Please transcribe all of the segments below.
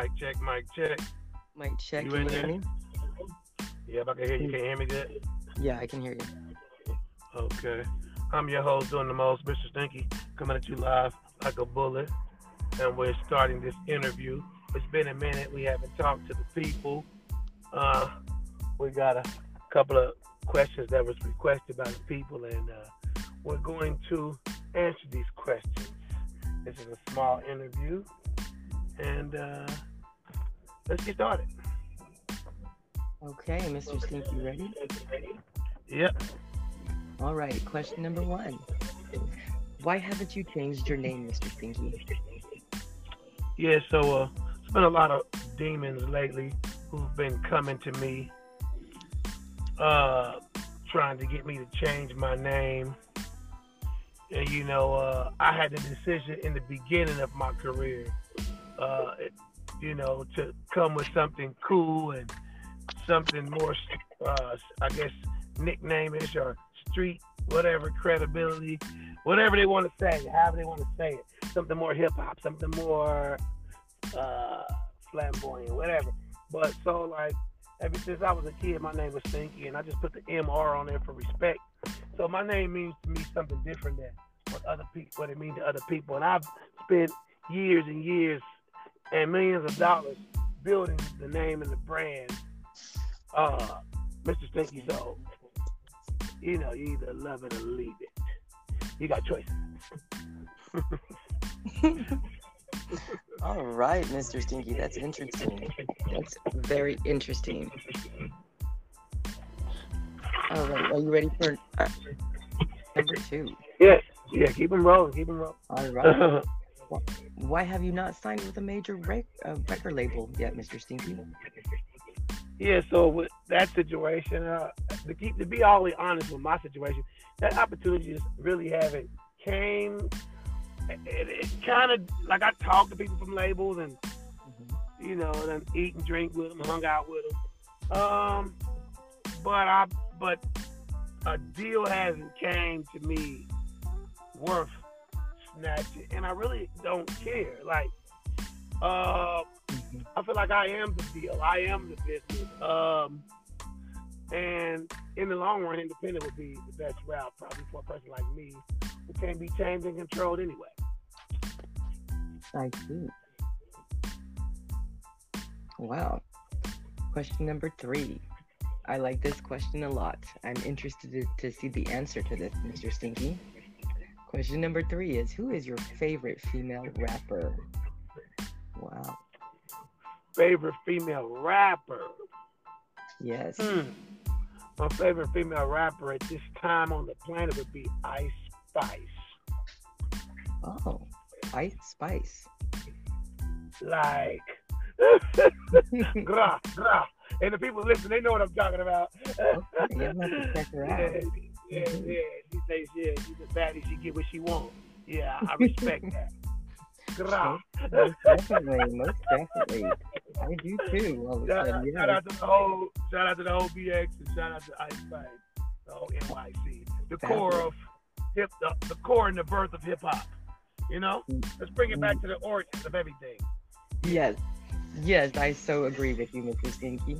Mic check, mic check. Mic check. You Can in you hear there? me? Yeah, I can hear you, can you hear me good? Yeah, I can hear you. Okay. I'm your host doing the most, Mr. Stinky, coming at you live like a bullet. And we're starting this interview. It's been a minute. We haven't talked to the people. Uh, we got a couple of questions that was requested by the people, and uh, we're going to answer these questions. This is a small interview, and uh, let's get started. Okay, Mr. Stinky, ready? Yep. All right. Question number one. Why haven't you changed your name, Mr. Stinky? Yeah, so uh, it's been a lot of demons lately who've been coming to me, uh, trying to get me to change my name. And you know, uh, I had the decision in the beginning of my career, uh, it, you know, to come with something cool and something more, uh, I guess, nicknamish or street, whatever credibility, whatever they want to say, however they want to say it something more hip hop, something more uh, flamboyant, whatever. But so like ever since I was a kid, my name was Stinky, and I just put the MR on there for respect. So my name means to me something different than what other people, what it means to other people. And I've spent years and years and millions of dollars building the name and the brand, uh, Mr. Stinky. So you know, you either love it or leave it. You got choices. All right, Mr. Stinky. That's interesting. That's very interesting. All right. Are you ready for uh, number two? Yeah, yeah. Keep them rolling. Keep them rolling. All right. Why have you not signed with a major rec- uh, record label yet, Mr. Stinky? Yeah, so with that situation, uh, to keep to be always honest with my situation, that opportunity just really haven't came. It, it kind of like I talked to people from labels and you know, and eat and drink with them, hung out with them. Um, but I but a deal hasn't came to me worth snatching, and I really don't care. Like, uh, I feel like I am the deal. I am the business. Um, and in the long run, independent would be the best route, probably for a person like me who can't be tamed and controlled anyway. I see. Wow. Question number three. I like this question a lot. I'm interested to see the answer to this, Mr. Stinky. Question number three is Who is your favorite female rapper? Wow. Favorite female rapper. Yes. Hmm. My favorite female rapper at this time on the planet would be Ice Spice. Oh, Ice Spice. Like, gra, gra. And the people listen, they know what I'm talking about. Okay, I'm have to check her out. Mm-hmm. yeah, yeah. She says, yeah, she's a baddie. She get what she wants. Yeah, I respect that. Most definitely, most definitely. I do too. All Shout, yeah. shout out to the whole, shout out to the whole BX, and shout out to Ice Spice, the whole NYC, the core of hip, the, the core and the birth of hip hop. You know, mm-hmm. let's bring it back to the origins of everything. Yes, yes, I so agree with you, Mr. Stinky.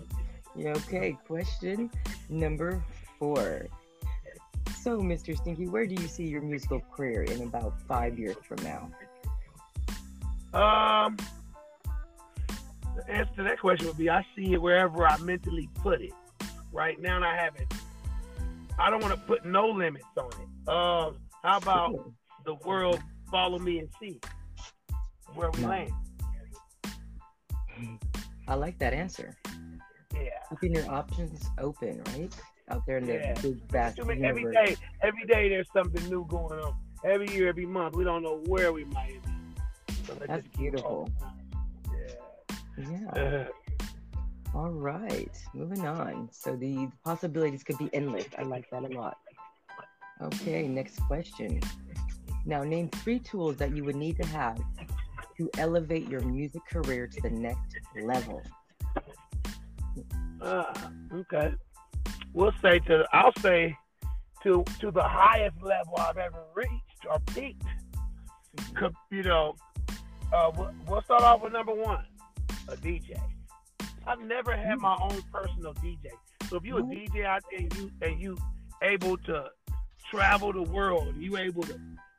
Okay, question number four. So, Mr. Stinky, where do you see your musical career in about five years from now? Um, the answer to that question would be I see it wherever I mentally put it. Right now, I haven't. I don't want to put no limits on it. Um, how about the world follow me and see where we No. land? I like that answer. Yeah. Keeping your options open, right? Out there in the Yeah. big vast many- every universe. day, every day there's something new going on. Every year, every month, we don't know where we might be. So That's beautiful. Yeah. Yeah. All right. Moving on. So the possibilities could be endless. I like that a lot. Okay, next question. Now name three tools that you would need to have to elevate your music career to the next level. Uh, okay. We'll say to I'll say to to the highest level I've ever reached or peaked. You know, uh, we'll, we'll start off with number one. a DJ. I've never had my own personal DJ. So if you're a DJ out and you and you able to travel the world, you able to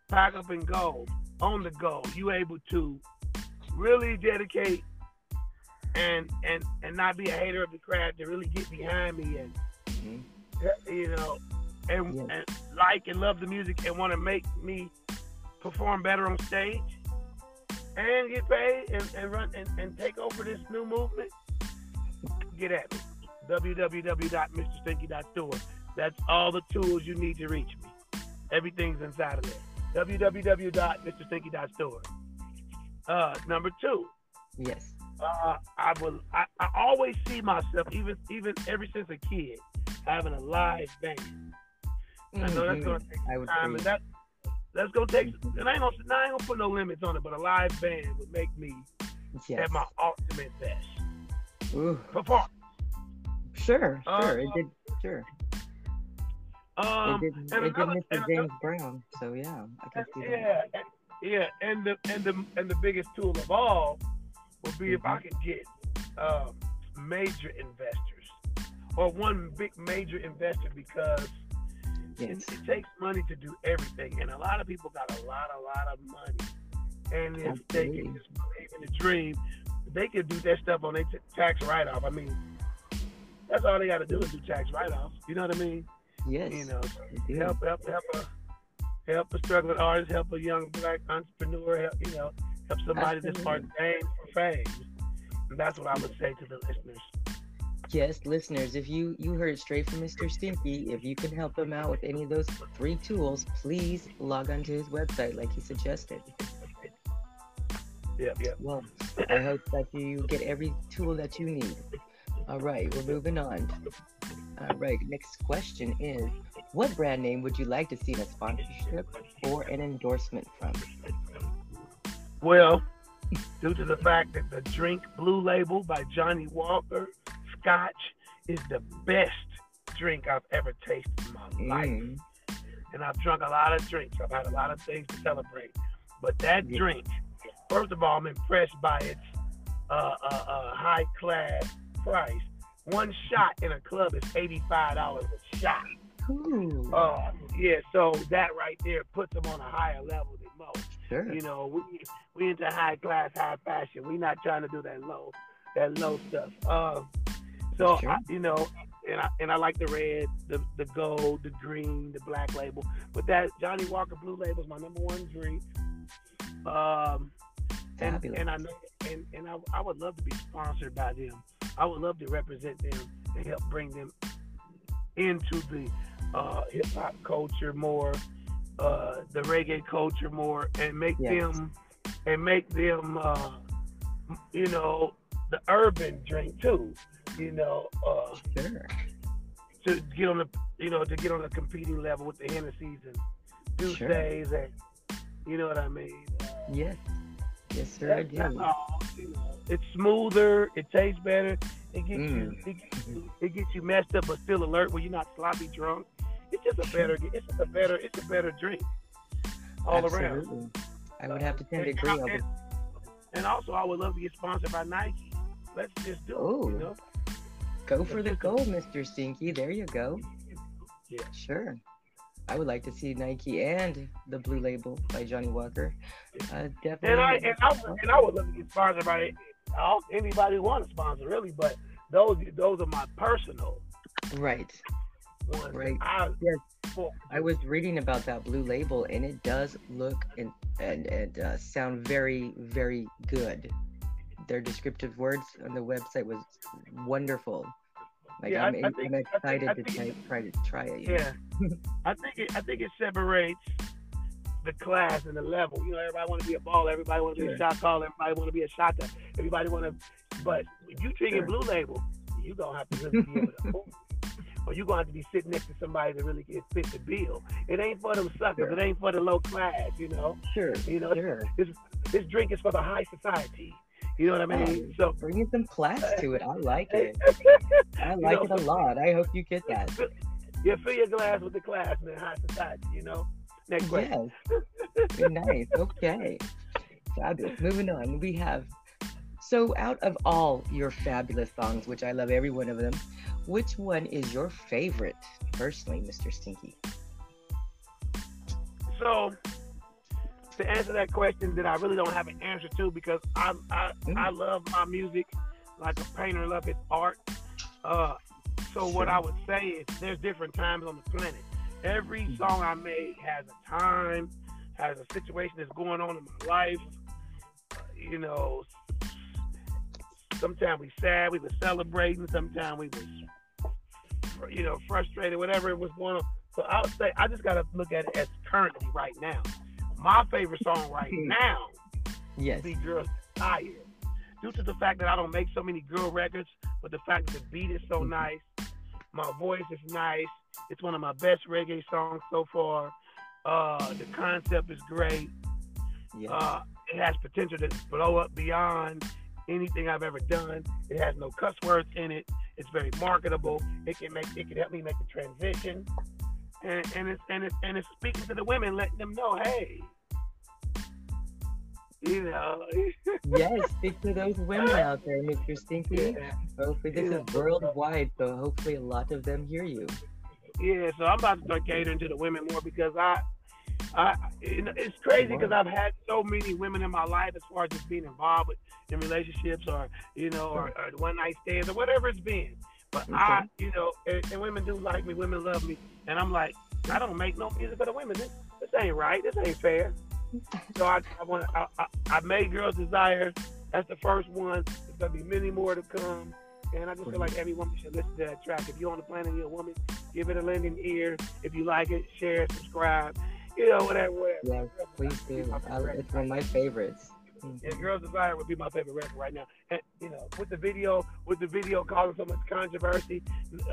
pack up and go on the go, you able to really dedicate and and and not be a hater of the craft to really get behind me and mm-hmm. you know and, yes. and like and love the music and want to make me perform better on stage and get paid and, and run and, and take over this new movement, get at me. www.mrstinky.store. That's all the tools you need to reach me. Everything's inside of there. www.mrstinky.store. Uh, number two. Yes. Uh, I will. I, I always see myself, even even ever since a kid, having a live band. Mm-hmm. I know that's gonna take time, and that that's gonna take. And I ain't gonna, I ain't gonna put no limits on it, but a live band would make me yes. at my ultimate best. Ooh. Perform. Sure, sure, uh, it did. Sure. Um, it did, it did Mr. James Brown, so yeah, I can see yeah, that. Yeah, and the and the and the biggest tool of all would be mm-hmm. if I mm-hmm. could get um, major investors or one big major investor because Yes. It, it, takes money to do everything, and a lot of people got a lot, a lot of money. And if Absolutely. they can just believe in the dream, they can do that stuff on their t- tax write off. I mean, that's all they got to do is do tax write off. You know what I mean? Yes. You know, help, help, help a help a struggling artist, help a young black entrepreneur, help you know, help somebody Absolutely. that's ordained for fame. And that's what I would say to the listeners yes, listeners, if you you heard straight from Mr. Stinky, if you can help him out with any of those three tools, please log onto his website like he suggested. Yeah, yeah. Well, I hope that you get every tool that you need. All right, we're moving on. All right, next question is what brand name would you like to see in a sponsorship or an endorsement from? Well, due to the fact that the drink Blue Label by Johnnie Walker scotch is the best drink I've ever tasted in my mm. life. And I've drunk a lot of drinks. I've had a lot of things to celebrate. But that yeah. drink, first of all, I'm impressed by its uh, uh, uh, high class price. One shot in a club is $85 a shot. Uh, yeah, so that right there puts them on a higher level than most. Sure. You know, we we into high class, high fashion. We not trying to do that low, that low stuff. Uh, so sure. I, you know, and I and I like the red, the the gold, the green, the black label. But that Johnnie Walker Blue Label is my number one drink. Um, and, and I know, and, and I, I would love to be sponsored by them. I would love to represent them and help bring them into the uh, hip hop culture more, uh, the reggae culture more, and make yes. them and make them, uh, you know, the urban drink too you know, uh, sure. to get on the, you know, to get on a competing level with the Hennessy's and Deuce sure. Days and, you know what I mean? Yes. Yes, sir, I do. All, you know, it's smoother. It tastes better. It gets mm. you. It gets you, it gets you messed up, but still alert when you're not sloppy drunk. It's just a better. It's just a better. It's a better drink all Absolutely. around. I would have to tend to agree. And, and also, I would love to get sponsored by Nike. Let's just do Ooh. it. You know? Go for the gold, Mr. Stinky. There you go. Yeah. Sure. I would like to see Nike and the Blue Label by Johnnie Walker. Uh, definitely. And I and I, and I would love to get sponsored by anybody who wants to sponsor, really. But those those are my personal. Right. Ones. Right. I, yes. I was reading about that Blue Label, and it does look and and, and uh, sound very very good their descriptive words on the website was wonderful. Like yeah, I'm, I, I think, I'm excited I think, to try, try, to try it. Yeah, I think it, I think it separates the class and the level. You know, everybody want to be a ball, everybody want to sure. be a shot caller, everybody want to be a shotter, everybody want to. But if you drinking sure. Blue Label, you gonna have to really be able to. or you're gonna have to be sitting next to somebody that really can fit the bill. It ain't for them suckers. Sure. It ain't for the low class. You know. Sure. You know. Sure. This this drink is for the high society. You know what I mean? So bringing some class to it. I like it. I like you know, it a lot. I hope you get that. Yeah, fill your glass with the class in high society. You know. Next question. Yes. nice. Okay. Fabulous. Moving on. We have So, out of all your fabulous songs, which I love every one of them, which one is your favorite, personally, Mr. Stinky? So, to answer that question that I really don't have an answer to because I I, mm. I love my music like a painter loves his art. Uh, so what I would say is there's different times on the planet. Every mm-hmm. song I make has a time, has a situation that's going on in my life. Uh, you know, sometimes we sad, we were celebrating. Sometimes we was, you know, frustrated, whatever it was going on. So I would say I just got to look at it as currently right now. My favorite song right now yes. be Girls Desire. Due to the fact that I don't make so many girl records, but the fact that the beat is so mm-hmm. nice, my voice is nice. It's one of my best reggae songs so far. Uh, the concept is great. Yeah. Uh, it has potential to blow up beyond anything I've ever done. It has no cuss words in it. It's very marketable. It can make it can help me make the transition and, and it's and it's and it's speaking to the women, letting them know, hey, you know. yes, speak to those women out there, Mr. Stinky. Yeah. Hopefully, this yeah. is worldwide, so hopefully, a lot of them hear you. Yeah, so I'm about to start catering to the women more because I, I, it's crazy because I've had so many women in my life as far as just being involved with in relationships or you know or, or one night stands or whatever it's been. But okay. I, you know, and, and, women do like me, women love me, and I'm like, I don't make no music for the women. This, this ain't right. This ain't fair. so I, I want, I, I, I, made Girls Desire. That's the first one. There's gonna be many more to come. And I just feel like mm-hmm. every woman should listen to that track. If you're on the planet, you're a woman. Give it a lending ear. If you like it, share, subscribe. You know, whatever. whatever. Yeah, please do. I, it's one of my favorites. And Girls Desire would be my favorite record right now. And you know, with the video, with the video causing so much controversy,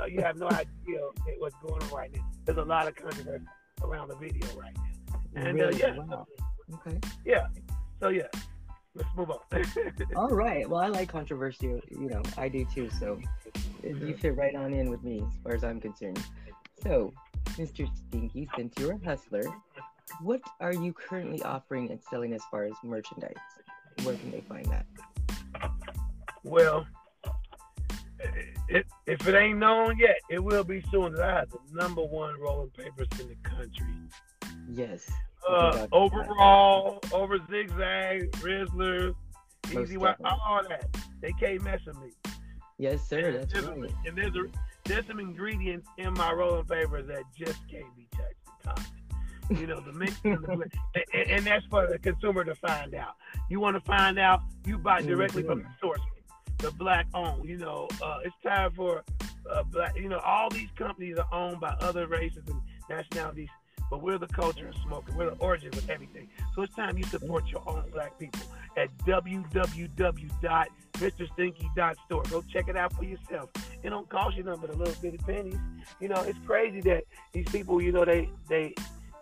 uh, you have no idea what's going on right now. There's a lot of controversy around the video right now. And uh, really? uh, yeah, wow. okay, yeah. So yeah, let's move on. All right. Well, I like controversy. You know, I do too. So you fit right on in with me as far as I'm concerned. So, Mr. Stinky, since you're a hustler, what are you currently offering and selling as far as merchandise? Where can they find that? Well, it, if it ain't known yet, it will be soon. I have the number one rolling papers in the country. Yes. Uh, overall, that. over Zig-Zag, Rizla, Easy Way, all that. They can't mess with me. Yes, sir. That's and right. And there's a, there's some ingredients in my rolling papers that just can't be touched you know, the mix and the and, and, that's for the consumer to find out. You want to find out, you buy directly mm-hmm. from the source, the black owned. You know, uh, it's time for uh, black. You know, all these companies are owned by other races and nationalities, but we're the culture of smoking. We're the origin of everything. So it's time you support your own black people at www.mrstinky.store. Go check it out for yourself. It don't cost you nothing but a little bit of pennies. You know, it's crazy that these people, you know, they they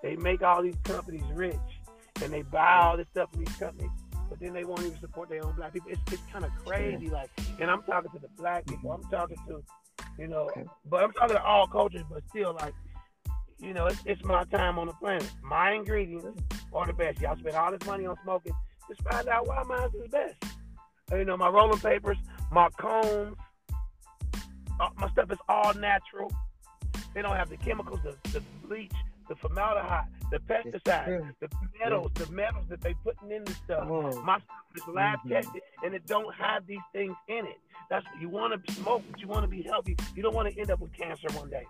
they make all these companies rich and they buy all this stuff from these companies, but then they won't even support their own black people. It's, it's kind of crazy. Like, and I'm talking to the black people. I'm talking to, you know, okay. but I'm talking to all cultures, but still, like, you know, it's, it's my time on the planet. My ingredients are the best. Y'all spend all this money on smoking. Just find out why mine is the best. You know, my rolling papers, my combs, uh, my stuff is all natural. They don't have the chemicals, the, the bleach, the formaldehyde, the pesticides, the metals, the metals that they putting in the stuff. Oh. My stuff is lab mm-hmm. tested and it don't have these things in it. That's you want to smoke, but you want to be healthy. You don't want to end up with cancer one day.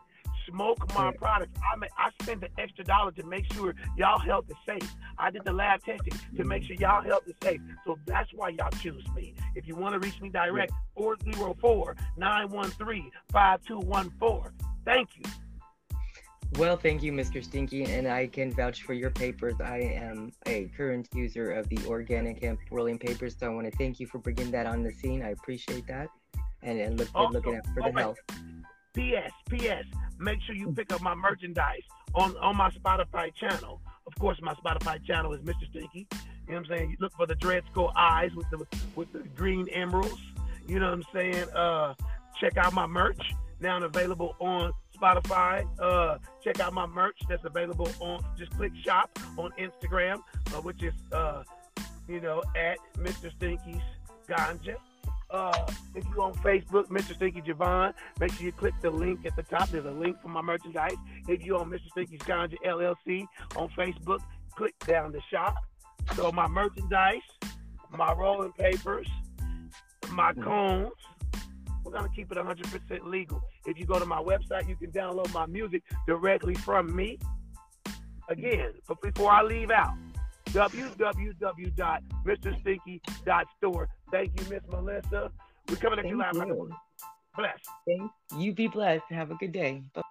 Smoke my yeah. products. I may, I spent the extra dollar to make sure y'all health is safe. I did the lab testing to make sure y'all health is safe. So that's why y'all choose me. If you want to reach me direct, 404 913 5214. Thank you. Well, thank you, Mr. Stinky, and I can vouch for your papers. I am a current user of the organic hemp rolling papers, so I want to thank you for bringing that on the scene. I appreciate that, and, and look, also, looking out for the health. P.S. P.S. Make sure you pick up my merchandise on on my Spotify channel. Of course, my Spotify channel is Mr. Stinky. You know what I'm saying? You look for the Dread Skull eyes with the with the green emeralds. You know what I'm saying? Uh, check out my merch now available on Spotify. Uh, check out my merch that's available on. Just click shop on Instagram, uh, which is uh, you know at Mr. Stinky's Ganja. Uh, if you're on Facebook, Mr. Stinky Javon, make sure you click the link at the top. There's a link for my merchandise. If you're on Mr. Stinky's Ganja LLC on Facebook, click down the shop. So my merchandise, my rolling papers, my cones. We're gonna keep it 100% legal. If you go to my website, you can download my music directly from me. Again, but before I leave out, www.mrstinky.store. Thank you, Miss Melissa. We're coming at you live. Bless. Thank you. Be blessed. Have a good day. Bye.